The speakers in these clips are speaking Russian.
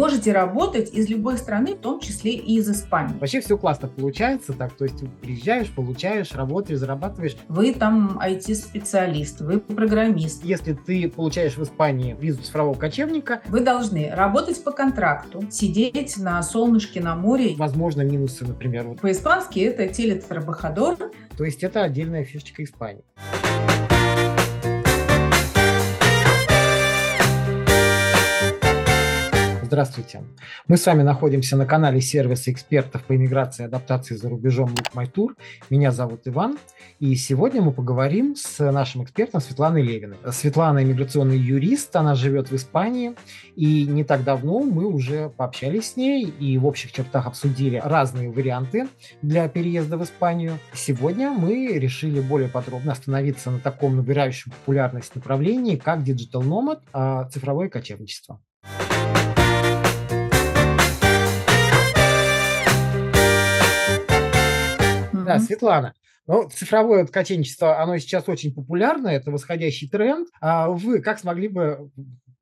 можете работать из любой страны, в том числе и из Испании. Вообще все классно получается так, то есть приезжаешь, получаешь, работаешь, зарабатываешь. Вы там IT-специалист, вы программист. Если ты получаешь в Испании визу цифрового кочевника, вы должны работать по контракту, сидеть на солнышке на море. Возможно, минусы, например. Вот. По-испански это телетрабахадор. То есть это отдельная фишечка Испании. Здравствуйте. Мы с вами находимся на канале сервиса экспертов по иммиграции и адаптации за рубежом Look My Tour. Меня зовут Иван. И сегодня мы поговорим с нашим экспертом Светланой Левиной. Светлана иммиграционный юрист, она живет в Испании. И не так давно мы уже пообщались с ней и в общих чертах обсудили разные варианты для переезда в Испанию. Сегодня мы решили более подробно остановиться на таком набирающем популярность направлении, как Digital Nomad, а, цифровое кочевничество. Да, Светлана. Ну, цифровое ткаченчество, оно сейчас очень популярно, это восходящий тренд. А вы как смогли бы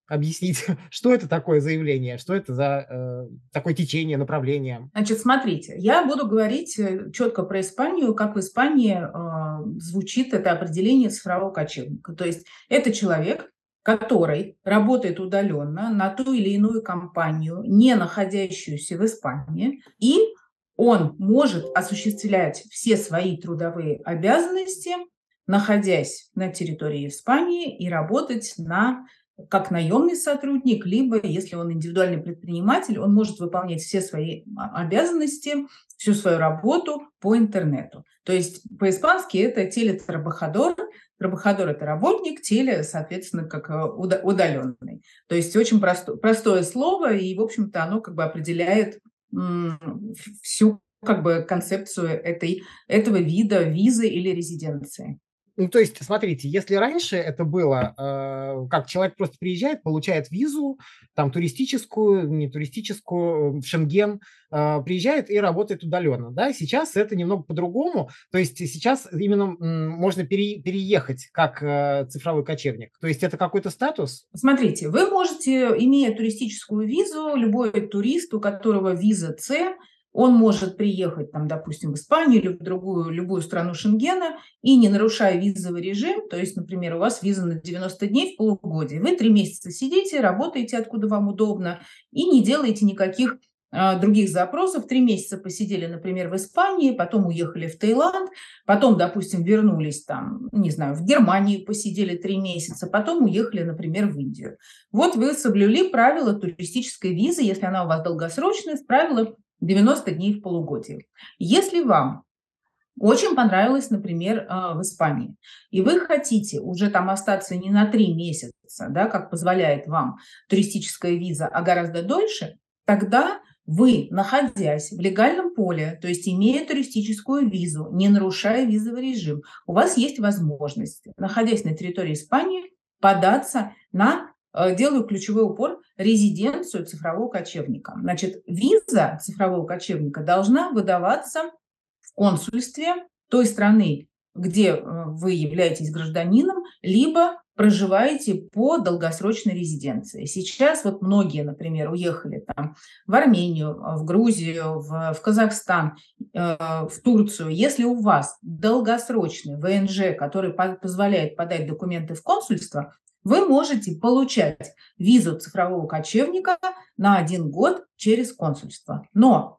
объяснить, что это такое заявление, что это за э, такое течение, направление? Значит, смотрите, я буду говорить э, четко про Испанию, как в Испании э, звучит это определение цифрового кочевника. То есть это человек, который работает удаленно на ту или иную компанию, не находящуюся в Испании, и он может осуществлять все свои трудовые обязанности, находясь на территории Испании и работать на как наемный сотрудник, либо, если он индивидуальный предприниматель, он может выполнять все свои обязанности, всю свою работу по интернету. То есть по-испански это телетрабахадор. Трабахадор – это работник, теле, соответственно, как э, удаленный. То есть очень просто, простое слово, и, в общем-то, оно как бы определяет всю как бы концепцию этой, этого вида визы или резиденции. Ну, то есть, смотрите, если раньше это было, э, как человек просто приезжает, получает визу, там, туристическую, не туристическую, в Шенген, э, приезжает и работает удаленно, да, сейчас это немного по-другому, то есть сейчас именно м, можно пере, переехать как э, цифровой кочевник, то есть это какой-то статус? Смотрите, вы можете, имея туристическую визу, любой турист, у которого виза С, он может приехать, там, допустим, в Испанию или в другую, любую страну Шенгена и не нарушая визовый режим, то есть, например, у вас виза на 90 дней в полугодие, вы три месяца сидите, работаете откуда вам удобно и не делаете никаких а, других запросов. Три месяца посидели, например, в Испании, потом уехали в Таиланд, потом, допустим, вернулись там, не знаю, в Германию посидели три месяца, потом уехали, например, в Индию. Вот вы соблюли правила туристической визы, если она у вас долгосрочная, правила 90 дней в полугодие. Если вам очень понравилось, например, а, в Испании, и вы хотите уже там остаться не на три месяца, да, как позволяет вам туристическая виза, а гораздо дольше, тогда вы, находясь в легальном поле, то есть имея туристическую визу, не нарушая визовый режим, у вас есть возможность, находясь на территории Испании, податься на Э, делаю ключевой упор резиденцию цифрового кочевника. Значит, виза цифрового кочевника должна выдаваться в консульстве той страны, где э, вы являетесь гражданином, либо проживаете по долгосрочной резиденции. Сейчас вот многие, например, уехали там в Армению, в Грузию, в, в Казахстан, э, в Турцию. Если у вас долгосрочный ВНЖ, который по позволяет подать документы в консульство, вы можете получать визу цифрового кочевника на один год через консульство. Но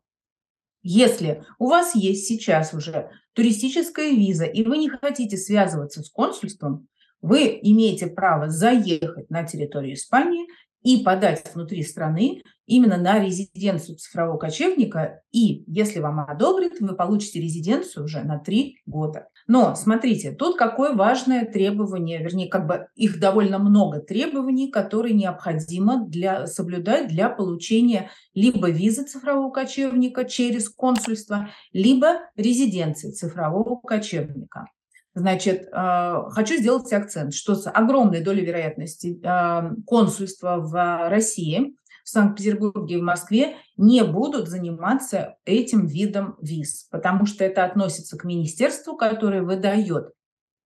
если у вас есть сейчас уже туристическая виза, и вы не хотите связываться с консульством, вы имеете право заехать на территорию Испании и подать внутри страны именно на резиденцию цифрового кочевника. И если вам одобрят, вы получите резиденцию уже на три года. Но смотрите, тут какое важное требование, вернее, как бы их довольно много требований, которые необходимо для, соблюдать для получения либо визы цифрового кочевника через консульство, либо резиденции цифрового кочевника. Значит, э, хочу сделать акцент, что с огромной долей вероятности э, консульства в России в Санкт-Петербурге и в Москве не будут заниматься этим видом виз, потому что это относится к министерству, которое выдает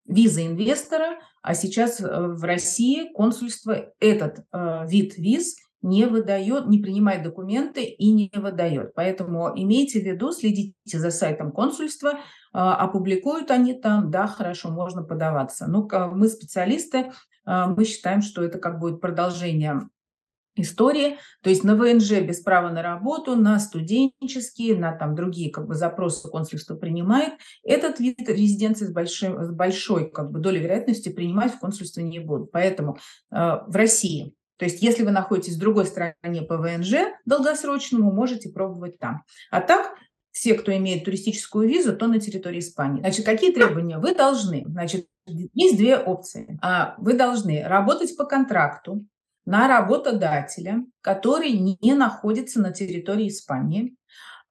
визы инвестора, а сейчас э, в России консульство этот э, вид виз не выдает, не принимает документы и не выдает. Поэтому имейте в виду, следите за сайтом консульства, а, опубликуют они там, да, хорошо, можно подаваться. Ну, мы специалисты, а, мы считаем, что это как будет продолжение истории, то есть на ВНЖ без права на работу, на студенческие, на там другие как бы запросы консульство принимает. Этот вид резиденции с большой, с большой как бы долей вероятности принимать в консульстве не будут. Поэтому э, в России то есть, если вы находитесь в другой стране по ВНЖ долгосрочному, можете пробовать там. А так, все, кто имеет туристическую визу, то на территории Испании. Значит, какие требования? Вы должны, значит, есть две опции. А, вы должны работать по контракту на работодателя, который не находится на территории Испании.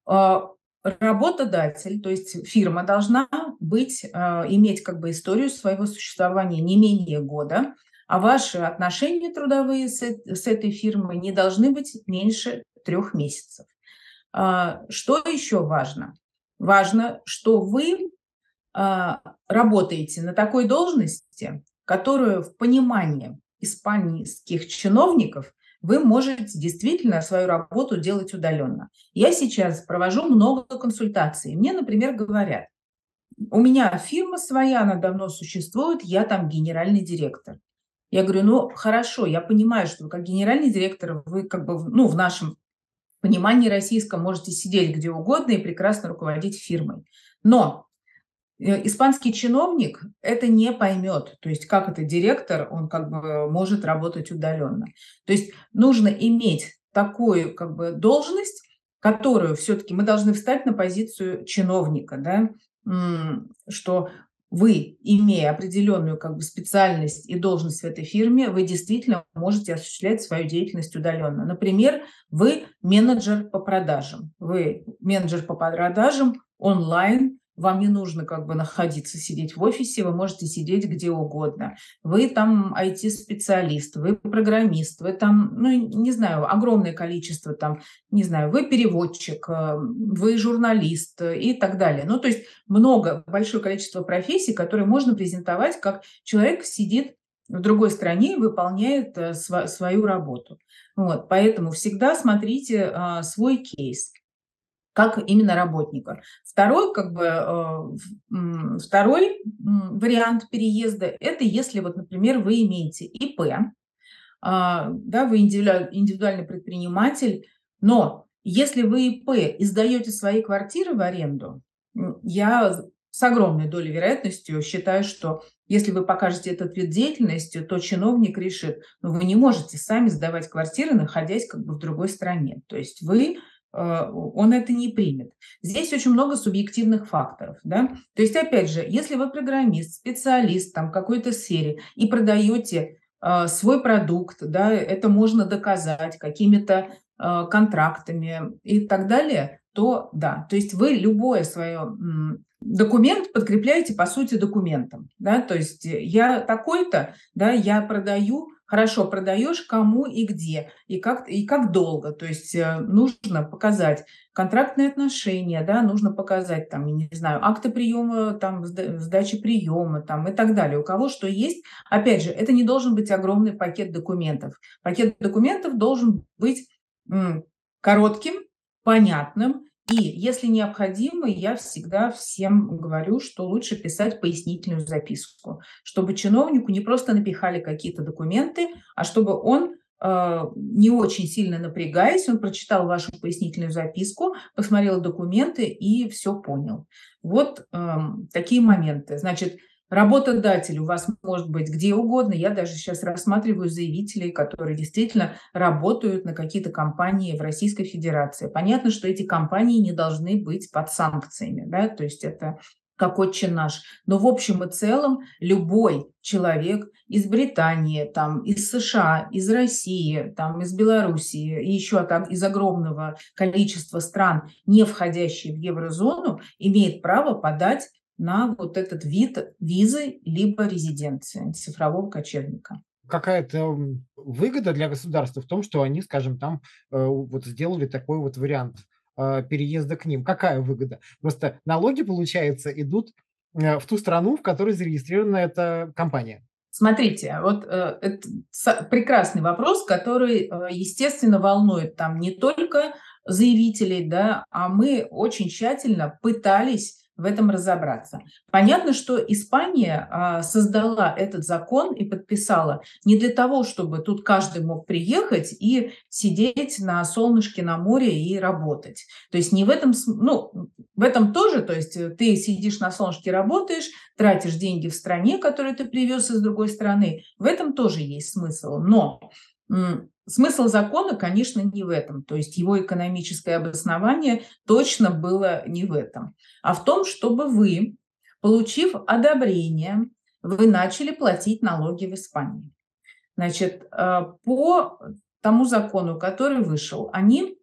А, работодатель, то есть фирма должна быть, а, иметь как бы историю своего существования не менее года, а ваши отношения трудовые с, этой фирмой не должны быть меньше трех месяцев. А, что еще важно? Важно, что вы а, работаете на такой должности, которую в понимании испанских чиновников вы можете действительно свою работу делать удаленно. Я сейчас провожу много консультаций. Мне, например, говорят, у меня фирма своя, она давно существует, я там генеральный директор. Я говорю, ну хорошо, я понимаю, что вы как генеральный директор, вы как бы, ну, в нашем понимании российском можете сидеть где угодно и прекрасно руководить фирмой. Но э, испанский чиновник это не поймет. То есть как это директор, он как бы может работать удаленно. То есть нужно иметь такую как бы должность, которую все-таки мы должны встать на позицию чиновника, да, что вы, имея определенную как бы специальность и должность в этой фирме, вы действительно можете осуществлять свою деятельность удаленно. Например, вы менеджер по продажам. Вы менеджер по продажам онлайн вам не нужно как бы находиться, сидеть в офисе, вы можете сидеть где угодно. Вы там IT-специалист, вы программист, вы там, ну, не знаю, огромное количество там, не знаю, вы переводчик, э, вы журналист и так далее. Ну, то есть много, большое количество профессий, которые можно презентовать, как человек сидит в другой стране и выполняет э, свою работу. Вот, поэтому всегда смотрите свой кейс как именно работника. Второй, как бы, э, второй вариант переезда – это если, вот, например, вы имеете ИП, а, да, вы индивидуальный предприниматель, но если вы ИП и сдаете свои квартиры в аренду, я с огромной долей вероятностью считаю, что если вы покажете этот вид деятельности, то чиновник решит, ну вы не можете сами сдавать квартиры, находясь как бы в другой стране. То есть вы он это не примет. Здесь очень много субъективных факторов. Да? То есть, опять же, если вы программист, специалист там, какой-то сфере и продаете э, свой продукт, да, это можно доказать какими-то э, контрактами и так далее, то да. То есть вы любое свое м, документ подкрепляете, по сути, документом. Да? То есть я такой-то, да, я продаю хорошо продаешь, кому и где, и как, и как долго. То есть э, нужно показать контрактные отношения, да, нужно показать, там, не знаю, акты приема, там, сдачи приема, там, и так далее. У кого что есть. Опять же, это не должен быть огромный пакет документов. Пакет документов должен быть коротким, понятным, и если необходимо, я всегда всем говорю, что лучше писать пояснительную записку, чтобы чиновнику не просто напихали какие-то документы, а чтобы он э, не очень сильно напрягаясь, он прочитал вашу пояснительную записку, посмотрел документы и все понял. Вот э, такие моменты. Значит, Работодатель у вас может быть где угодно. Я даже сейчас рассматриваю заявителей, которые действительно работают на какие-то компании в Российской Федерации. Понятно, что эти компании не должны быть под санкциями, да, то есть это как отче наш. Но в общем и целом любой человек из Британии, там, из США, из России, там, из Белоруссии и еще там, из огромного количества стран, не входящих в еврозону, имеет право подать на вот этот вид визы либо резиденции цифрового кочевника. Какая-то выгода для государства в том, что они, скажем, там э, вот сделали такой вот вариант э, переезда к ним. Какая выгода? Просто налоги, получается, идут э, в ту страну, в которой зарегистрирована эта компания. Смотрите, вот э, это прекрасный вопрос, который, естественно, волнует там не только заявителей, да, а мы очень тщательно пытались в этом разобраться. Понятно, что Испания а, создала этот закон и подписала не для того, чтобы тут каждый мог приехать и сидеть на солнышке на море и работать. То есть не в этом, ну, в этом тоже, то есть ты сидишь на солнышке, работаешь, тратишь деньги в стране, которую ты привез из другой страны, в этом тоже есть смысл. Но Смысл закона, конечно, не в этом. То есть его экономическое обоснование точно было не в этом, а в том, чтобы вы, получив одобрение, вы начали платить налоги в Испании. Значит, э, по тому закону, который вышел, они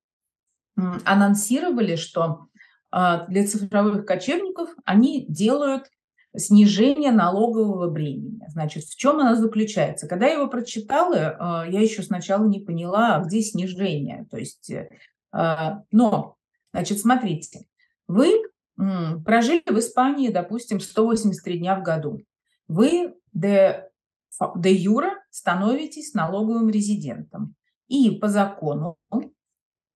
анонсировали, что э, для цифровых кочевников они делают снижение налогового бремени. Значит, в чем она заключается? Когда я его прочитала, э, я еще сначала не поняла, а где снижение. То есть, э, но, значит, смотрите, вы прожили в Испании, допустим, 183 дня в году. Вы де, де юра становитесь налоговым резидентом. И по закону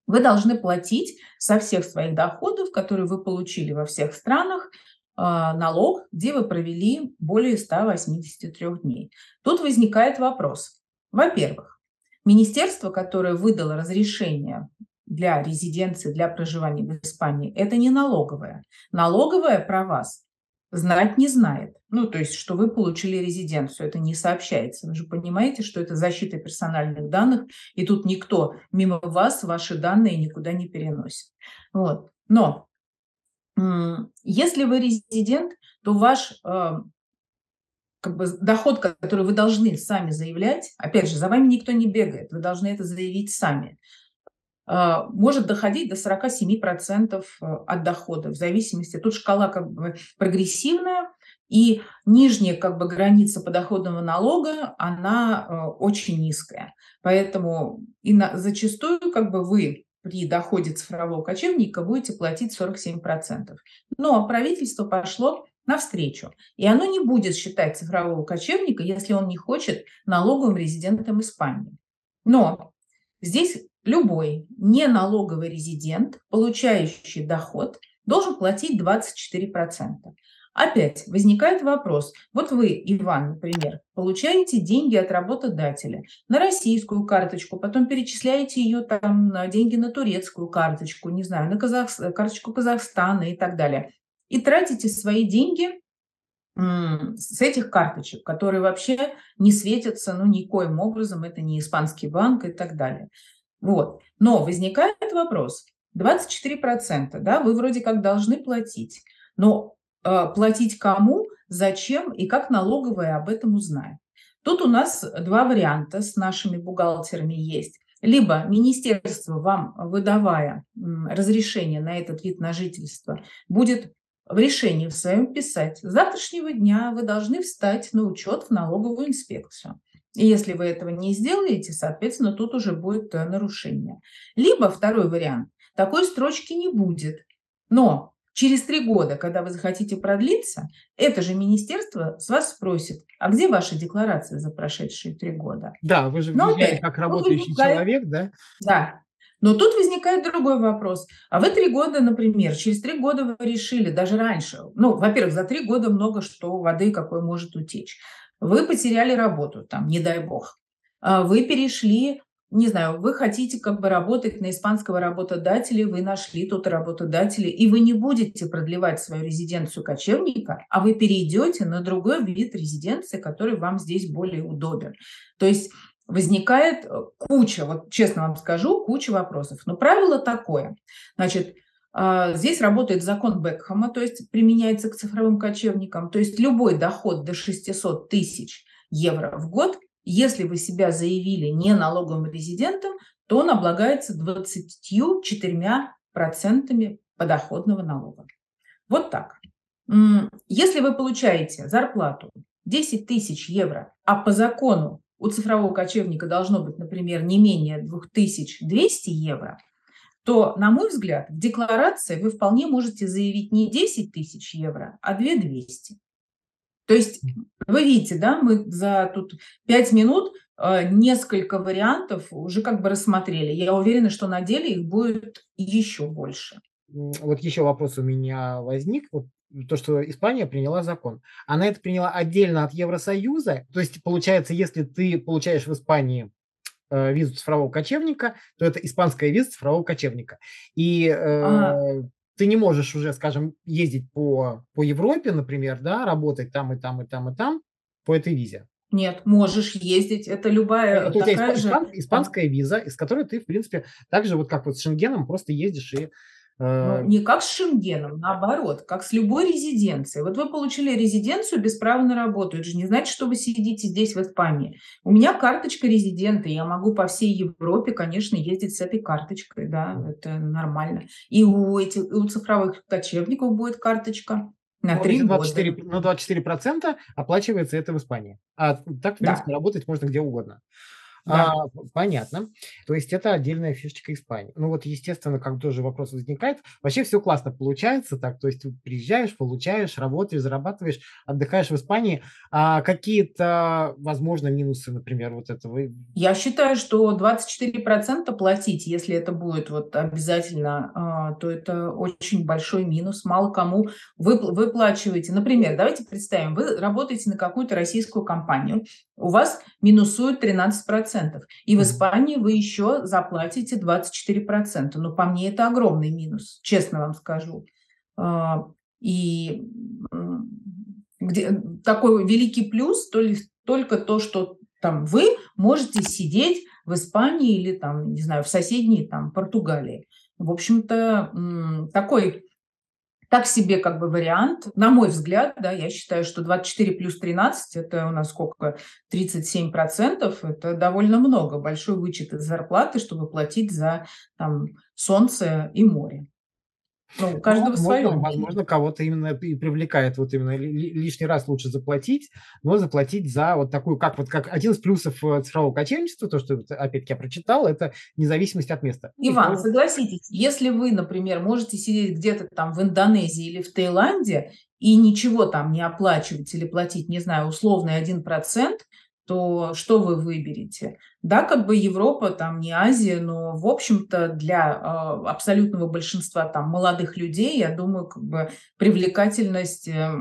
вы должны платить со всех своих доходов, которые вы получили во всех странах, а, налог, где вы провели более 183 дней. Тут возникает вопрос. Во-первых, министерство, которое выдало разрешение для резиденции, для проживания в Испании, это не налоговое. Налоговое про вас знать не знает. Ну, то есть, что вы получили резиденцию, это не сообщается. Вы же понимаете, что это защита персональных данных, и тут никто мимо вас ваши данные никуда не переносит. Вот. Но если вы резидент, то ваш э, как бы, доход, который вы должны сами заявлять, опять же, за вами никто не бегает, вы должны это заявить сами, э, может доходить до 47% э, от дохода, в зависимости. Тут шкала как бы прогрессивная, и нижняя как бы граница подоходного налога, она очень низкая. Поэтому и на, зачастую как бы вы при доходе цифрового кочевника будете платить 47%. Но правительство пошло навстречу. И оно не будет считать цифрового кочевника, если он не хочет налоговым резидентом Испании. Но здесь любой неналоговый резидент, получающий доход, должен платить 24%. Опять возникает вопрос. Вот вы, Иван, например, получаете деньги от работодателя на российскую карточку, потом перечисляете ее там на деньги на турецкую карточку, не знаю, на Казах... карточку Казахстана и так далее. И тратите свои деньги с этих карточек, которые вообще не светятся, ну, никоим образом, это не испанский банк и так далее. Вот. Но возникает вопрос, 24%, да, вы вроде как должны платить, но платить кому, зачем и как налоговая об этом узнает. Тут у нас два варианта с нашими бухгалтерами есть. Либо министерство вам, выдавая разрешение на этот вид на жительство, будет в решении в своем писать, с завтрашнего дня вы должны встать на учет в налоговую инспекцию. И если вы этого не сделаете, соответственно, тут уже будет э, нарушение. Либо второй вариант, такой строчки не будет, но Через три года, когда вы захотите продлиться, это же министерство с вас спросит, а где ваша декларация за прошедшие три года? Да, вы же Но опять, как работающий возникает, человек, да? Да. Но тут возникает другой вопрос. А вы три года, например, через три года вы решили, даже раньше, ну, во-первых, за три года много что воды какой может утечь. Вы потеряли работу, там, не дай бог. А вы перешли не знаю, вы хотите как бы работать на испанского работодателя, вы нашли тут работодателя, и вы не будете продлевать свою резиденцию кочевника, а вы перейдете на другой вид резиденции, который вам здесь более удобен. То есть возникает э, куча, вот честно вам скажу, куча вопросов. Но правило такое. Значит, а, Здесь работает закон Бекхэма, то есть применяется к цифровым кочевникам. То есть любой доход до 600 тысяч евро в год если вы себя заявили не налоговым резидентом, то он облагается 24% подоходного налога. Вот так. Если вы получаете зарплату 10 тысяч евро, а по закону у цифрового кочевника должно быть, например, не менее 2200 евро, то, на мой взгляд, в декларации вы вполне можете заявить не 10 тысяч евро, а 2200. То есть вы видите, да, мы за тут пять минут э, несколько вариантов уже как бы рассмотрели. Я уверена, что на деле их будет еще больше. Вот еще вопрос у меня возник. Вот то, что Испания приняла закон. Она это приняла отдельно от Евросоюза. То есть, получается, если ты получаешь в Испании э, визу цифрового кочевника, то это испанская виза цифрового кочевника. И э, ага. Ты не можешь уже, скажем, ездить по, по Европе, например, да, работать там и там и там и там по этой визе. Нет, можешь ездить. Это любая это такая у тебя испан, же... испанская виза, из которой ты, в принципе, так же вот как вот с Шенгеном просто ездишь и ну, э, не как с Шенгеном, наоборот, как с любой резиденцией. Вот вы получили резиденцию без права на работу. Это же не значит, что вы сидите здесь, в Испании. У меня карточка резидента, я могу по всей Европе, конечно, ездить с этой карточкой, да, это нормально. И у, этих, у цифровых кочевников будет карточка. На ну, 3 24, года. Ну, 24% оплачивается это в Испании. А так, в принципе, да. работать можно где угодно. Да. А, понятно. То есть это отдельная фишечка Испании. Ну вот, естественно, как тоже вопрос возникает. Вообще все классно получается так. То есть ты приезжаешь, получаешь, работаешь, зарабатываешь, отдыхаешь в Испании. А какие-то, возможно, минусы, например, вот этого? Я считаю, что 24% платить, если это будет вот обязательно, а, то это очень большой минус. Мало кому вы выплачиваете. Например, давайте представим, вы работаете на какую-то российскую компанию, у вас минусуют 13%. И в Испании вы еще заплатите 24%. Но по мне это огромный минус, честно вам скажу. А, и где, такой великий плюс то ли, только то, что там вы можете сидеть в Испании или там, не знаю, в соседней там Португалии. В общем-то, такой так себе как бы вариант. На мой взгляд, да, я считаю, что 24 плюс 13, это у нас сколько? 37 процентов, это довольно много. Большой вычет из зарплаты, чтобы платить за там, солнце и море. Ну, у каждого ну, свое. Возможно, кого-то именно и привлекает вот именно лишний раз лучше заплатить, но заплатить за вот такую, как вот как один из плюсов э, цифрового кочевничества, то, что опять-таки я прочитал, это независимость от места. Иван, согласитесь, если вы, например, можете сидеть где-то там в Индонезии или в Таиланде и ничего там не оплачивать или платить, не знаю, условный один процент, то что вы выберете? Да, как бы Европа, там не Азия, но, в общем-то, для э, абсолютного большинства там молодых людей, я думаю, как бы привлекательность э,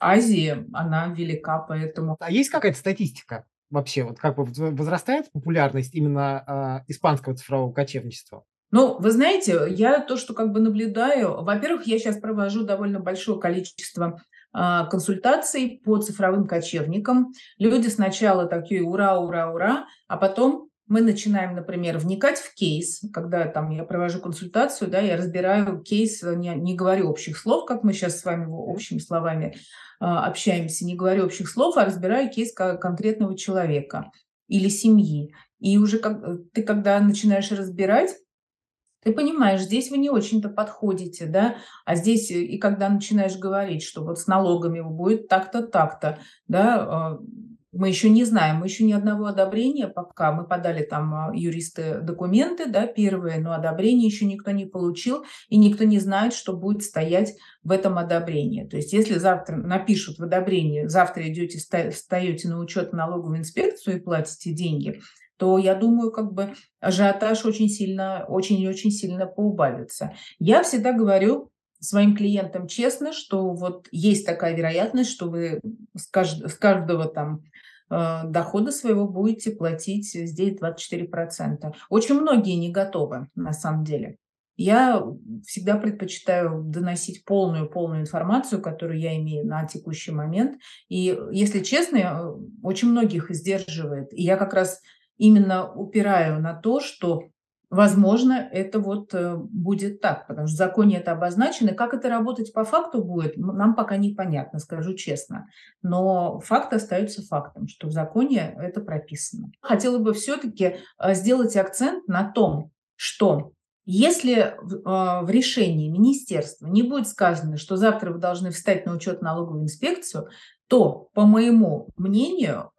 Азии, она велика, поэтому... А есть какая-то статистика вообще, вот как бы возрастает популярность именно э, испанского цифрового кочевничества? Ну, вы знаете, я то, что как бы наблюдаю, во-первых, я сейчас провожу довольно большое количество консультаций по цифровым кочевникам. Люди сначала такие ура, ура, ура, а потом мы начинаем, например, вникать в кейс, когда там я провожу консультацию, да, я разбираю кейс, не, не говорю общих слов, как мы сейчас с вами общими словами э, общаемся, не говорю общих слов, а разбираю кейс конкретного человека или семьи. И уже как, ты когда начинаешь разбирать, ты понимаешь, здесь вы не очень-то подходите, да, а здесь э, и когда начинаешь говорить, что вот с налогами будет так-то, так-то, да, а, мы еще не знаем, мы еще ни одного одобрения пока, мы подали там а, юристы документы, да, первые, но одобрение еще никто не получил, и никто не знает, что будет стоять в этом одобрении. То есть если завтра напишут в одобрении, завтра идете, встаете на учет налоговую инспекцию и платите деньги, то я думаю, как бы ажиотаж очень сильно, очень и очень сильно поубавится. Я всегда говорю своим клиентам честно, что вот есть такая вероятность, что вы с, кажд- с каждого там э, дохода своего будете платить здесь 24%. Очень многие не готовы на самом деле. Я всегда предпочитаю доносить полную-полную информацию, которую я имею на текущий момент. И, если честно, э, очень многих сдерживает. И я как раз именно упираю на то, что Возможно, это вот э, будет так, потому что в законе это обозначено. Как это работать по факту будет, нам пока непонятно, скажу честно. Но факт остается фактом, что в законе это прописано. Хотела бы все-таки э, сделать акцент на том, что если в э, решении министерства не будет сказано, что завтра вы должны встать на учет налоговую инспекцию, то, по моему мнению,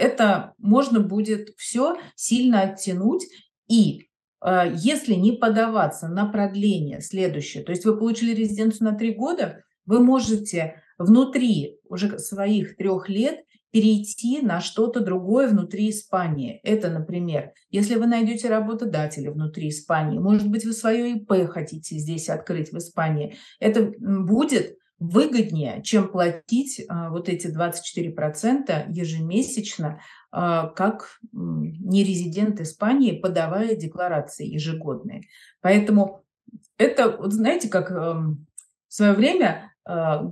это можно будет все сильно оттянуть. И э, если не подаваться на продление следующее, то есть вы получили резиденцию на три года, вы можете внутри уже своих трех лет перейти на что-то другое внутри Испании. Это, например, если вы найдете работодателя внутри Испании, может быть, вы свое ИП хотите здесь открыть в Испании, это будет выгоднее, чем платить а, вот эти 24% ежемесячно, а, как нерезидент Испании, подавая декларации ежегодные. Поэтому это, вот знаете, как эм, в свое время а,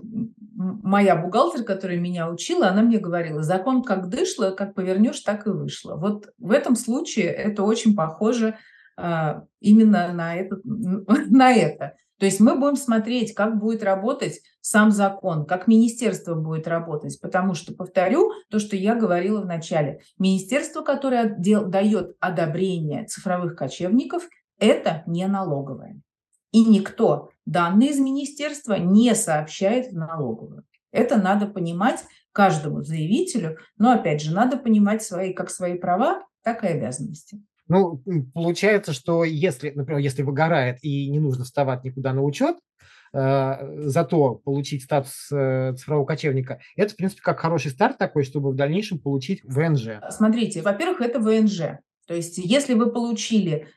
моя бухгалтер, которая меня учила, она мне говорила, закон как дышло, как повернешь, так и вышло. Вот в этом случае это очень похоже именно на это, на это. То есть мы будем смотреть, как будет работать сам закон, как министерство будет работать, потому что, повторю то, что я говорила в начале, министерство, которое дает одобрение цифровых кочевников, это не налоговое. И никто данные из министерства не сообщает в налоговую. Это надо понимать каждому заявителю, но опять же надо понимать свои как свои права, так и обязанности. Ну, получается, что если, например, если выгорает и не нужно вставать никуда на учет, э, зато получить статус э, цифрового кочевника, это, в принципе, как хороший старт такой, чтобы в дальнейшем получить ВНЖ. Смотрите, во-первых, это ВНЖ. То есть, если вы получили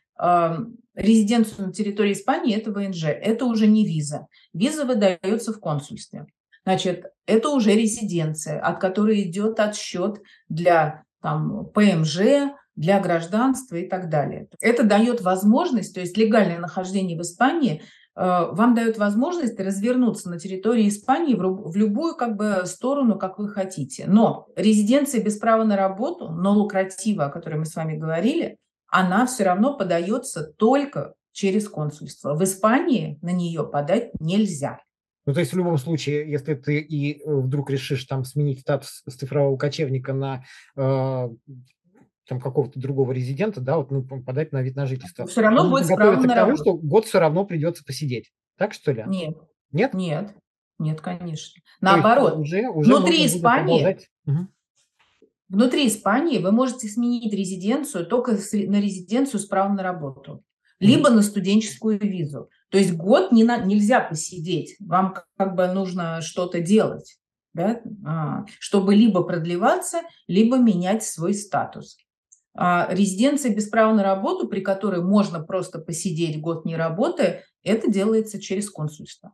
резиденцию на территории Испании – это ВНЖ, это уже не виза. Виза выдается в консульстве. Значит, это уже резиденция, от которой идет отсчет для там, ПМЖ, для гражданства и так далее. Это дает возможность, то есть легальное нахождение в Испании э, вам дает возможность развернуться на территории Испании в, любую как бы сторону, как вы хотите. Но резиденция без права на работу, но лукратива, о которой мы с вами говорили, она все равно подается только через консульство. В Испании на нее подать нельзя. Ну, то есть в любом случае, если ты и э, вдруг решишь там сменить статус цифрового кочевника на э, там какого-то другого резидента, да, вот ну, подать на вид на жительство. Все равно будет право на тому, что год все равно придется посидеть. Так что ли? Нет. Нет? Нет. Нет, конечно. Наоборот, уже, уже внутри Испании угу. Внутри Испании вы можете сменить резиденцию только на резиденцию с правом на работу, либо на студенческую визу. То есть год не на, нельзя посидеть, вам как бы нужно что-то делать, да? а, чтобы либо продлеваться, либо менять свой статус. А резиденция без права на работу, при которой можно просто посидеть год не работая, это делается через консульство.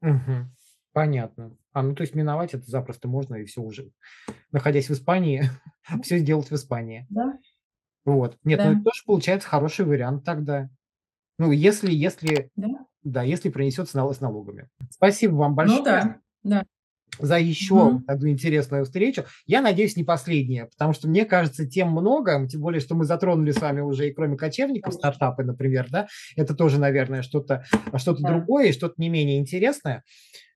Угу. Понятно. А, ну то есть миновать это запросто можно, и все уже, находясь в Испании, все сделать в Испании. Да. Вот. Нет, ну это тоже получается хороший вариант тогда. Ну, если, если, Да. да, если принесет с с налогами. Спасибо вам Ну да, да. За еще одну интересную встречу. Я надеюсь, не последняя, потому что мне кажется, тем много, тем более, что мы затронули с вами уже и кроме кочевников стартапы, например, да, это тоже, наверное, что-то что Да. другое что-то не менее интересное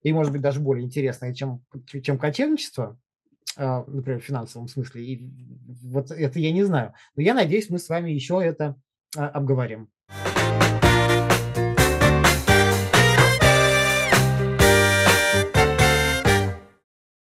и, может быть, даже более интересное, чем, чем кочевничество, а, например, в финансовом смысле. И вот это я не знаю. Но я надеюсь, мы с вами еще это а, обговорим.